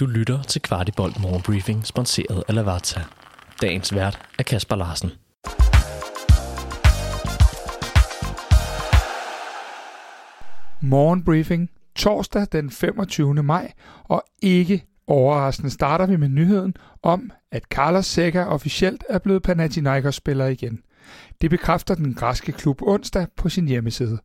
Du lytter til Kvartibolt Morgenbriefing, sponsoreret af Lavazza. Dagens vært er Kasper Larsen. Morgenbriefing torsdag den 25. maj, og ikke overraskende starter vi med nyheden om, at Carlos Seca officielt er blevet Panathinaikos-spiller igen. Det bekræfter den græske klub onsdag på sin hjemmeside.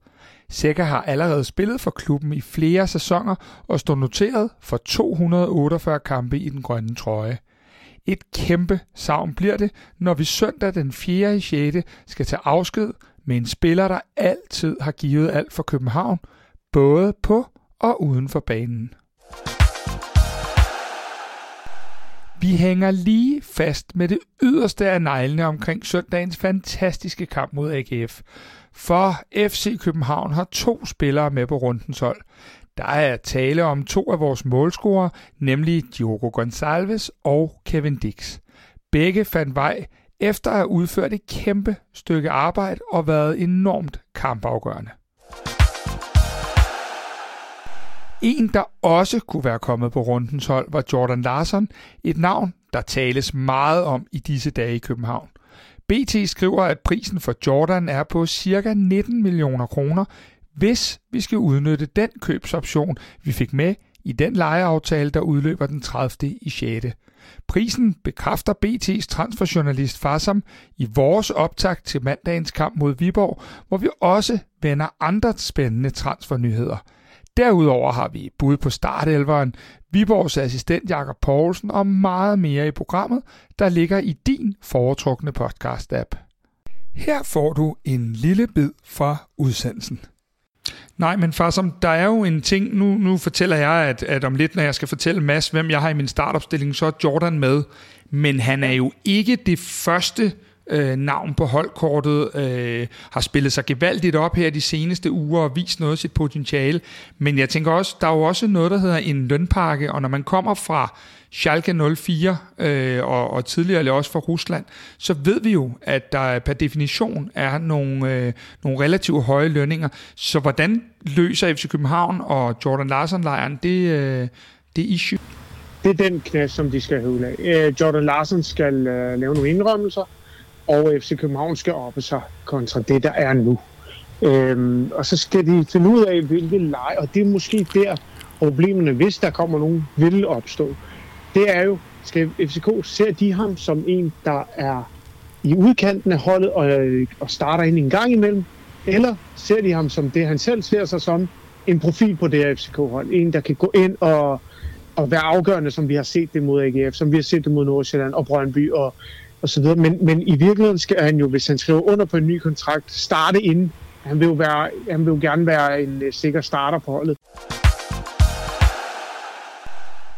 Seca har allerede spillet for klubben i flere sæsoner og står noteret for 248 kampe i den grønne trøje. Et kæmpe savn bliver det, når vi søndag den 4. i 6. skal tage afsked med en spiller, der altid har givet alt for København, både på og uden for banen. Vi hænger lige fast med det yderste af neglene omkring søndagens fantastiske kamp mod AGF. For FC København har to spillere med på rundens hold. Der er tale om to af vores målscorer, nemlig Diogo Gonçalves og Kevin Dix. Begge fandt vej efter at have udført et kæmpe stykke arbejde og været enormt kampafgørende. En, der også kunne være kommet på rundens hold, var Jordan Larsen, et navn, der tales meget om i disse dage i København. BT skriver, at prisen for Jordan er på ca. 19 millioner kroner, hvis vi skal udnytte den købsoption, vi fik med i den lejeaftale, der udløber den 30. i 6. Prisen bekræfter BT's transferjournalist Farsam i vores optag til mandagens kamp mod Viborg, hvor vi også vender andre spændende transfernyheder – Derudover har vi bud på startelveren, Viborgs assistent Jakob Poulsen og meget mere i programmet, der ligger i din foretrukne podcast-app. Her får du en lille bid fra udsendelsen. Nej, men far, som der er jo en ting, nu, nu fortæller jeg, at, at om lidt, når jeg skal fortælle Mads, hvem jeg har i min startopstilling, så er Jordan med. Men han er jo ikke det første øh, navn på holdkortet, øh, har spillet sig gevaldigt op her de seneste uger og vist noget af sit potentiale. Men jeg tænker også, der er jo også noget, der hedder en lønpakke, og når man kommer fra Schalke 04 øh, og, og tidligere også fra Rusland, så ved vi jo, at der per definition er nogle, øh, nogle relativt høje lønninger. Så hvordan løser FC København og Jordan Larsen-lejren det, øh, det issue? Det er den knæs, som de skal høvle af. Øh, Jordan Larsen skal øh, lave nogle indrømmelser, og FC København skal oppe sig kontra det, der er nu. Øhm, og så skal de finde ud af, hvilke lege, og det er måske der problemerne, hvis der kommer nogen, vil opstå. Det er jo, skal FCK, ser de ham som en, der er i udkanten af holdet og, øh, og starter ind en gang imellem, eller ser de ham som det, han selv ser sig som, en profil på det her FCK-hold. En, der kan gå ind og, og være afgørende, som vi har set det mod AGF, som vi har set det mod Nordsjælland og Brøndby og og så videre. Men, men i virkeligheden skal han jo, hvis han skriver under på en ny kontrakt, starte inden. Han vil jo, være, han vil jo gerne være en uh, sikker starter på holdet.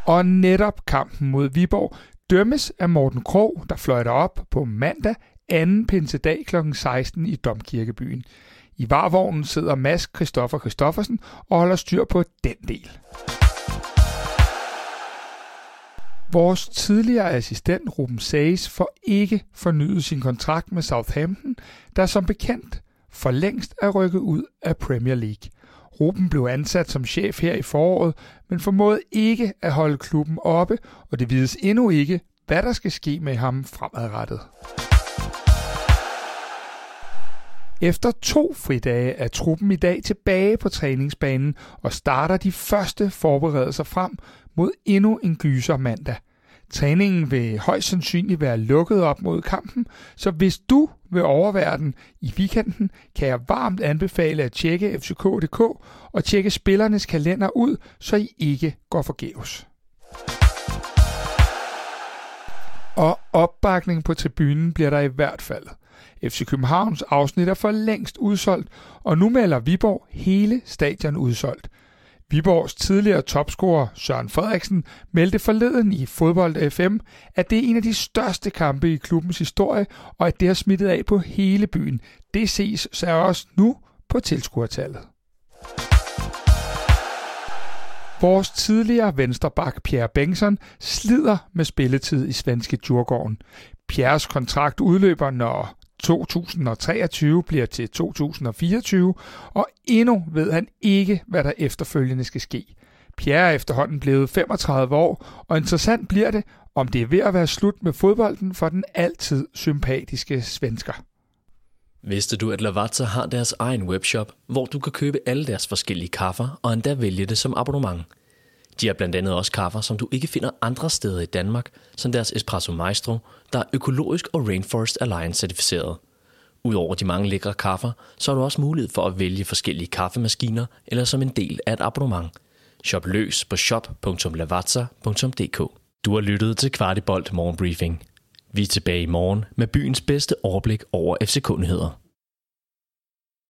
Og netop kampen mod Viborg dømmes af Morten Krog, der fløjter op på mandag anden pinsedag kl. 16 i Domkirkebyen. I varvognen sidder Mads Christoffer Christoffersen og holder styr på den del. Vores tidligere assistent Ruben Sages får ikke fornyet sin kontrakt med Southampton, der som bekendt for længst er rykket ud af Premier League. Ruben blev ansat som chef her i foråret, men formåede ikke at holde klubben oppe, og det vides endnu ikke, hvad der skal ske med ham fremadrettet. Efter to fridage er truppen i dag tilbage på træningsbanen og starter de første forberedelser frem mod endnu en gyser mandag. Træningen vil højst sandsynligt være lukket op mod kampen, så hvis du vil overvære den i weekenden, kan jeg varmt anbefale at tjekke fck.dk og tjekke spillernes kalender ud, så I ikke går forgæves. Og opbakning på tribunen bliver der i hvert fald. FC Københavns afsnit er for længst udsolgt, og nu melder Viborg hele stadion udsolgt. Viborgs tidligere topscorer Søren Frederiksen meldte forleden i Fodbold FM, at det er en af de største kampe i klubbens historie, og at det har smittet af på hele byen. Det ses så også nu på tilskuertallet. Vores tidligere vensterbak Pierre Bengtsson slider med spilletid i svenske Djurgården. Pierres kontrakt udløber, når 2023 bliver til 2024, og endnu ved han ikke, hvad der efterfølgende skal ske. Pierre er efterhånden blevet 35 år, og interessant bliver det, om det er ved at være slut med fodbolden for den altid sympatiske svensker. Vidste du, at Lavazza har deres egen webshop, hvor du kan købe alle deres forskellige kaffer og endda vælge det som abonnement? De har blandt andet også kaffer, som du ikke finder andre steder i Danmark, som deres Espresso Maestro, der er økologisk og Rainforest Alliance certificeret. Udover de mange lækre kaffer, så har du også mulighed for at vælge forskellige kaffemaskiner eller som en del af et abonnement. Shop løs på shop.lavazza.dk. Du har lyttet til Kvartibolt Morgenbriefing. Vi er tilbage i morgen med byens bedste overblik over FC-kundigheder.